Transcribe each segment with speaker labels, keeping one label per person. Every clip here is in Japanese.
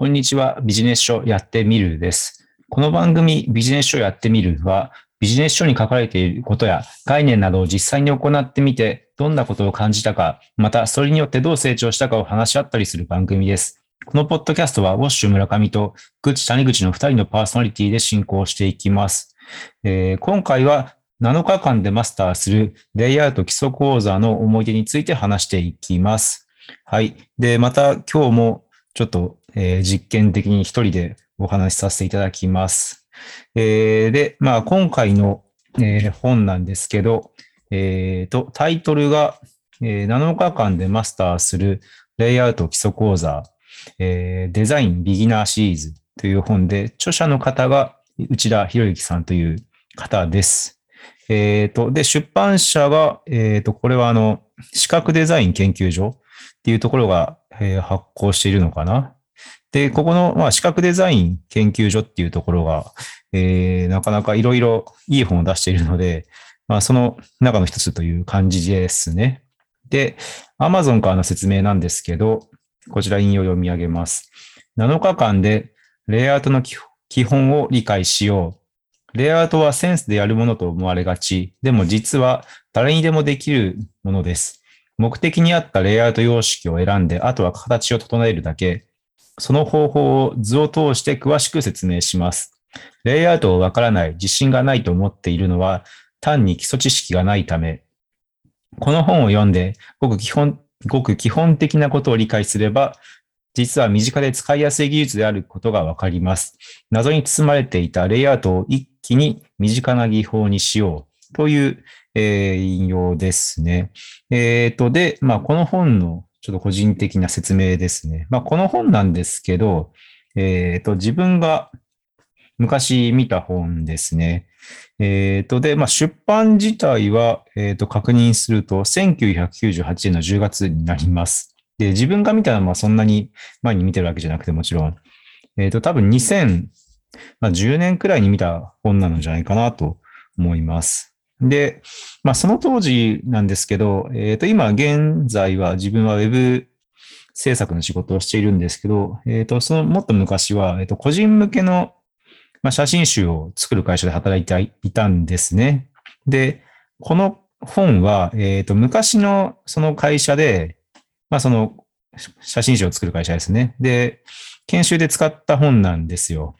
Speaker 1: こんにちは。ビジネス書やってみるです。この番組ビジネス書やってみるは、ビジネス書に書かれていることや概念などを実際に行ってみて、どんなことを感じたか、またそれによってどう成長したかを話し合ったりする番組です。このポッドキャストは、ウォッシュ村上とグッチ谷口の2人のパーソナリティで進行していきます。えー、今回は7日間でマスターするレイアウト基礎講座の思い出について話していきます。はい。で、また今日もちょっとえー、実験的に一人でお話しさせていただきます。えー、で、まあ、今回の、えー、本なんですけど、えー、と、タイトルが、えー、7日間でマスターするレイアウト基礎講座、えー、デザインビギナーシリーズという本で、著者の方が内田博之さんという方です。え、ー、と、で、出版社が、えっ、ー、と、これはあの、視覚デザイン研究所っていうところが、えー、発行しているのかな。で、ここの、まあ、視覚デザイン研究所っていうところが、えー、なかなかいろいろいい本を出しているので、まあ、その中の一つという感じですね。で、Amazon からの説明なんですけど、こちら引用読み上げます。7日間でレイアウトの基本を理解しよう。レイアウトはセンスでやるものと思われがち。でも実は誰にでもできるものです。目的に合ったレイアウト様式を選んで、あとは形を整えるだけ。その方法を図を通して詳しく説明します。レイアウトをわからない、自信がないと思っているのは、単に基礎知識がないため。この本を読んで、ごく基本、ごく基本的なことを理解すれば、実は身近で使いやすい技術であることがわかります。謎に包まれていたレイアウトを一気に身近な技法にしようという、えー、引用ですね。えっ、ー、と、で、まあ、この本のちょっと個人的な説明ですね。まあ、この本なんですけど、えっ、ー、と、自分が昔見た本ですね。えっ、ー、と、で、まあ、出版自体は、えっ、ー、と、確認すると、1998年の10月になります。で、自分が見たのはそんなに前に見てるわけじゃなくて、もちろん、えっ、と、多分2010年くらいに見た本なのじゃないかなと思います。で、まあ、その当時なんですけど、えっ、ー、と、今現在は自分は Web 制作の仕事をしているんですけど、えっ、ー、と、そのもっと昔は、えっ、ー、と、個人向けの、まあ、写真集を作る会社で働いていたんですね。で、この本は、えっ、と、昔のその会社で、まあ、その写真集を作る会社ですね。で、研修で使った本なんですよ。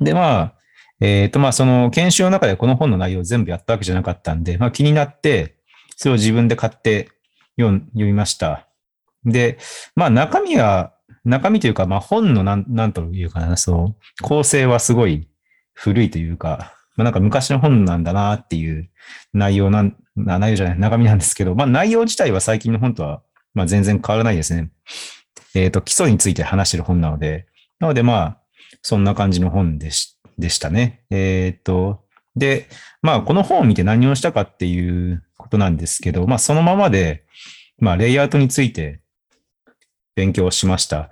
Speaker 1: で、まあ、えっ、ー、と、まあ、その研修の中でこの本の内容を全部やったわけじゃなかったんで、まあ、気になって、それを自分で買って読みました。で、まあ、中身は、中身というか、まあ、本のなん、なんというかな、そう、構成はすごい古いというか、まあ、なんか昔の本なんだなっていう内容なん、内容じゃない、中身なんですけど、まあ、内容自体は最近の本とは、まあ、全然変わらないですね。えっ、ー、と、基礎について話してる本なので、なので、まあ、そんな感じの本でしでしたね。えっ、と、で、まあ、この本を見て何をしたかっていうことなんですけど、まあ、そのままで、まあ、レイアウトについて勉強しました。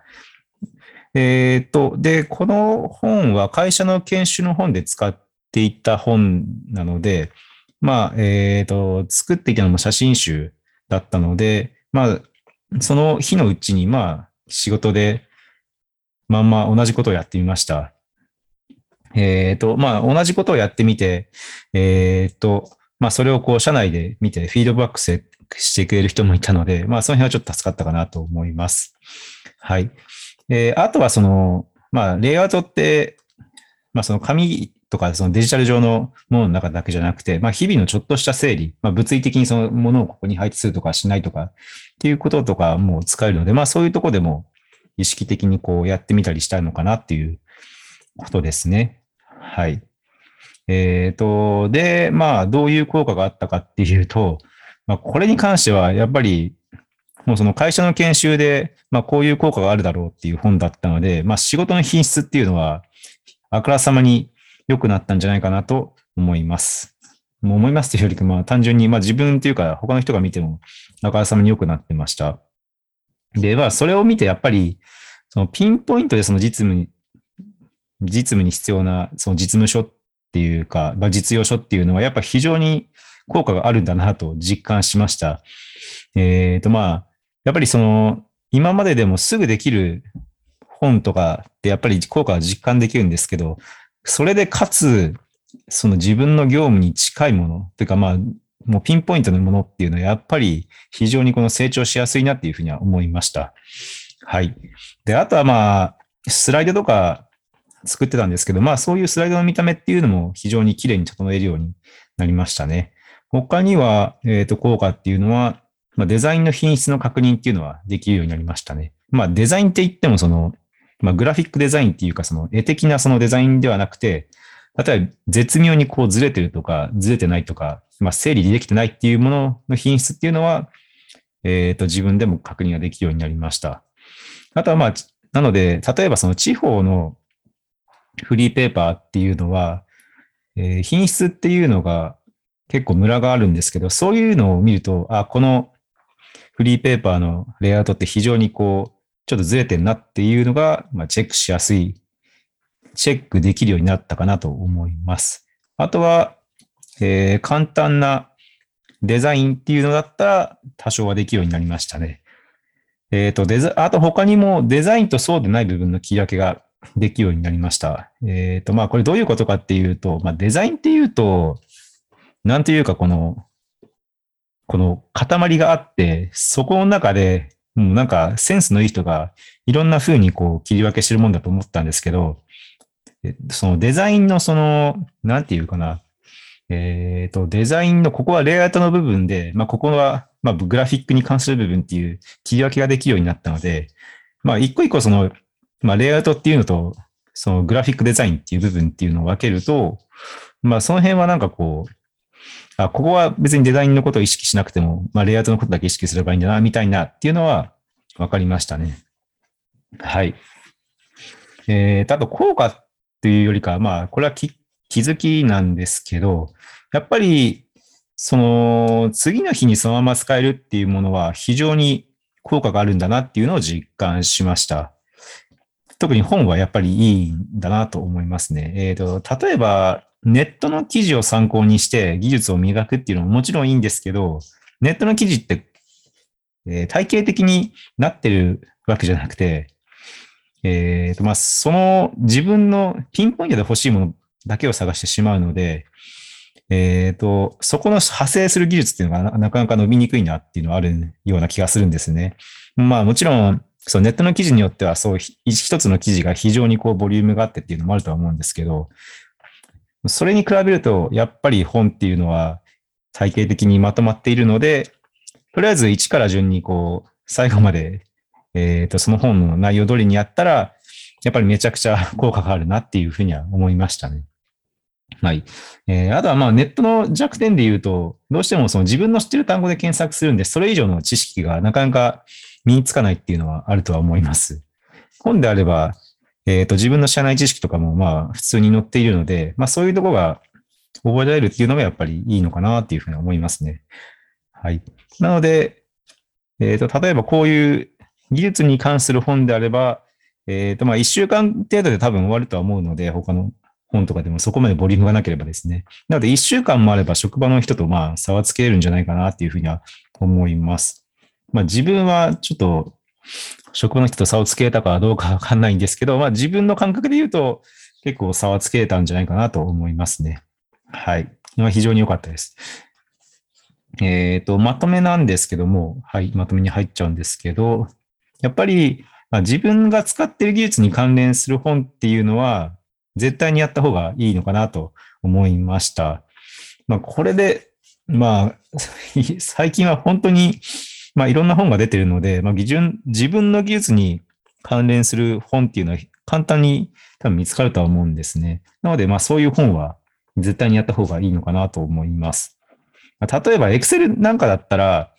Speaker 1: えっ、と、で、この本は会社の研修の本で使っていた本なので、まあ、えっ、と、作っていたのも写真集だったので、まあ、その日のうちに、まあ、仕事で、まんま同じことをやってみました。えっ、ー、と、まあ、同じことをやってみて、えっ、ー、と、まあ、それをこう、社内で見てフィードバックしてくれる人もいたので、まあ、その辺はちょっと助かったかなと思います。はい。えー、あとはその、まあ、レイアウトって、まあ、その紙とかそのデジタル上のものの中だけじゃなくて、まあ、日々のちょっとした整理、まあ、物理的にそのものをここに配置するとかしないとかっていうこととかも使えるので、まあ、そういうとこでも意識的にこうやってみたりしたいのかなっていうことですね。はい。えっ、ー、と、で、まあ、どういう効果があったかっていうと、まあ、これに関しては、やっぱり、もうその会社の研修で、まあ、こういう効果があるだろうっていう本だったので、まあ、仕事の品質っていうのは、あからさまに良くなったんじゃないかなと思います。もう思いますというよりか、まあ、単純に、まあ、自分っていうか、他の人が見ても、あからさまに良くなってました。で、まあ、それを見て、やっぱり、そのピンポイントでその実務実務に必要な、その実務書っていうか、まあ、実用書っていうのはやっぱ非常に効果があるんだなと実感しました。えっ、ー、と、まあ、やっぱりその、今まででもすぐできる本とかってやっぱり効果は実感できるんですけど、それでかつ、その自分の業務に近いもの、というかまあ、もうピンポイントのものっていうのはやっぱり非常にこの成長しやすいなっていうふうには思いました。はい。で、あとはまあ、スライドとか作ってたんですけど、まあそういうスライドの見た目っていうのも非常に綺麗に整えるようになりましたね。他には、えっ、ー、と、効果っていうのは、まあ、デザインの品質の確認っていうのはできるようになりましたね。まあデザインって言ってもその、まあグラフィックデザインっていうかその絵的なそのデザインではなくて、例えば絶妙にこうずれてるとか、ずれてないとか、まあ整理できてないっていうものの品質っていうのは、えっ、ー、と自分でも確認ができるようになりました。あとはまあ、なので、例えばその地方のフリーペーパーっていうのは、えー、品質っていうのが結構ムラがあるんですけど、そういうのを見ると、あ、このフリーペーパーのレイアウトって非常にこう、ちょっとずれてんなっていうのが、まあ、チェックしやすい、チェックできるようになったかなと思います。あとは、えー、簡単なデザインっていうのだったら多少はできるようになりましたね。えっ、ー、と、デザ、あと他にもデザインとそうでない部分の切り分けができるようになりました。えっ、ー、と、まあ、これどういうことかっていうと、まあ、デザインっていうと、なんというかこの、この塊があって、そこの中で、もうなんかセンスのいい人がいろんな風にこう切り分けしてるもんだと思ったんですけど、そのデザインのその、なんていうかな、えっ、ー、と、デザインの、ここはレイアウトの部分で、まあ、ここは、まあ、グラフィックに関する部分っていう切り分けができるようになったので、まあ、一個一個その、まあ、レイアウトっていうのと、そのグラフィックデザインっていう部分っていうのを分けると、まあ、その辺はなんかこう、あ、ここは別にデザインのことを意識しなくても、まあ、レイアウトのことだけ意識すればいいんだな、みたいなっていうのは分かりましたね。はい。えー、あと、効果っていうよりか、まあ、これは気気づきなんですけど、やっぱり、その、次の日にそのまま使えるっていうものは非常に効果があるんだなっていうのを実感しました。特に本はやっぱりいいんだなと思いますね。えっ、ー、と、例えば、ネットの記事を参考にして技術を磨くっていうのももちろんいいんですけど、ネットの記事って、えー、体系的になってるわけじゃなくて、えっ、ー、と、まあ、その自分のピンポイントで欲しいものだけを探してしまうので、えっ、ー、と、そこの派生する技術っていうのがなかなか伸びにくいなっていうのはあるような気がするんですね。まあもちろん、そうネットの記事によってはそう一つの記事が非常にこうボリュームがあってっていうのもあるとは思うんですけど、それに比べるとやっぱり本っていうのは体系的にまとまっているので、とりあえず1から順にこう最後まで、えっ、ー、とその本の内容通りにやったら、やっぱりめちゃくちゃ 効果があるなっていうふうには思いましたね。はい。えー、あとはまあネットの弱点で言うと、どうしてもその自分の知ってる単語で検索するんで、それ以上の知識がなかなか身につかないっていうのはあるとは思います。本であれば、えっ、ー、と、自分の知らない知識とかもまあ普通に載っているので、まあそういうとこが覚えられるっていうのがやっぱりいいのかなっていうふうに思いますね。はい。なので、えっ、ー、と、例えばこういう技術に関する本であれば、えっ、ー、と、まあ一週間程度で多分終わるとは思うので、他の本とかでもそこまでボリュームがなければですね。なので、一週間もあれば職場の人とまあ差はつけるんじゃないかなっていうふうには思います。まあ自分はちょっと職場の人と差をつけたかどうかわかんないんですけど、まあ自分の感覚で言うと結構差はつけたんじゃないかなと思いますね。はい。まあ、非常に良かったです。えっ、ー、と、まとめなんですけども、はい、まとめに入っちゃうんですけど、やっぱり、まあ、自分が使っている技術に関連する本っていうのは、絶対にやった方がいいのかなと思いました。まあ、これで、まあ、最近は本当に、まあ、いろんな本が出てるので、まあ、基準自分の技術に関連する本っていうのは簡単に多分見つかるとは思うんですね。なので、まあ、そういう本は絶対にやった方がいいのかなと思います。まあ例えば、Excel なんかだったら、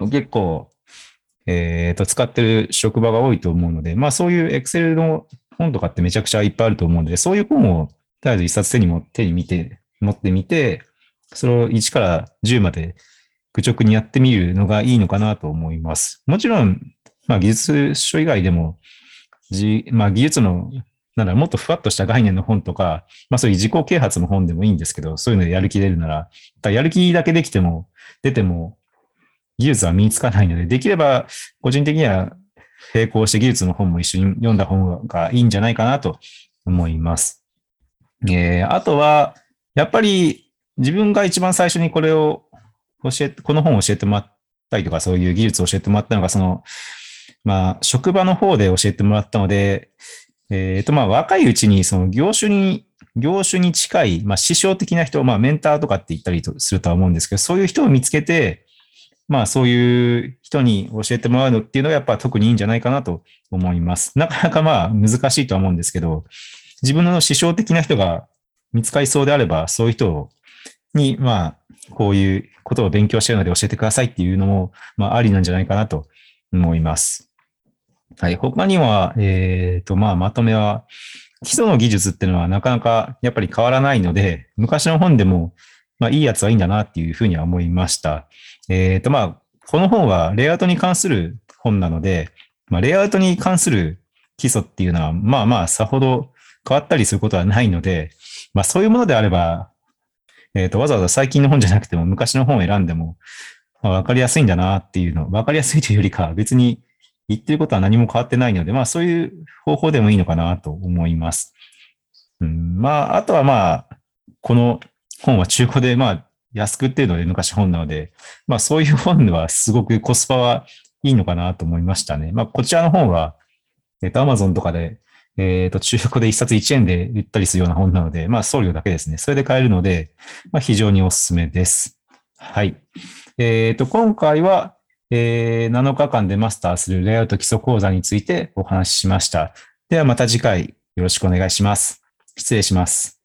Speaker 1: 結構、えっ、ー、と、使ってる職場が多いと思うので、まあそういう Excel の本とかってめちゃくちゃいっぱいあると思うので、そういう本をとりあえず一冊手に持手に見て、持ってみて、それを1から10まで愚直にやってみるのがいいのかなと思います。もちろん、まあ技術書以外でも、じまあ技術の、なんだもっとふわっとした概念の本とか、まあそういう自己啓発の本でもいいんですけど、そういうのでやる気出るなら、らやる気だけできても、出ても、技術は身につかないので、できれば個人的には並行して技術の本も一緒に読んだ方がいいんじゃないかなと思います。えー、あとは、やっぱり自分が一番最初にこれを教えて、この本を教えてもらったりとか、そういう技術を教えてもらったのが、その、まあ、職場の方で教えてもらったので、えっ、ー、と、まあ、若いうちに、その業種に、業種に近い、まあ、師匠的な人、まあ、メンターとかって言ったりするとは思うんですけど、そういう人を見つけて、まあ、そういう人に教えてもらうのっていうのがやっぱ特にいいんじゃないかなと思います。なかなかまあ、難しいとは思うんですけど、自分の師匠的な人が見つかりそうであれば、そういう人に、まあ、こういうことを勉強してるので教えてくださいっていうのも、まあ、ありなんじゃないかなと思います。はい。他には、えっ、ー、と、まあ、まとめは、基礎の技術っていうのはなかなかやっぱり変わらないので、昔の本でも、まあ、いいやつはいいんだなっていうふうには思いました。えっ、ー、と、まあ、この本はレイアウトに関する本なので、まあ、レイアウトに関する基礎っていうのは、まあまあ、さほど変わったりすることはないので、まあ、そういうものであれば、えっ、ー、と、わざわざ最近の本じゃなくても昔の本を選んでも、まあ、わかりやすいんだなっていうの、わかりやすいというよりか、別に言ってることは何も変わってないので、まあそういう方法でもいいのかなと思います。うん、まあ、あとはまあ、この本は中古でまあ安くっていうので昔本なので、まあそういう本ではすごくコスパはいいのかなと思いましたね。まあこちらの本は、えっ、と、アマゾンとかで、えっ、と、中古で1冊1円で売ったりするような本なので、まあ送料だけですね。それで買えるので、まあ非常におすすめです。はい。えっ、と、今回は、えー、7日間でマスターするレイアウト基礎講座についてお話ししました。ではまた次回よろしくお願いします。失礼します。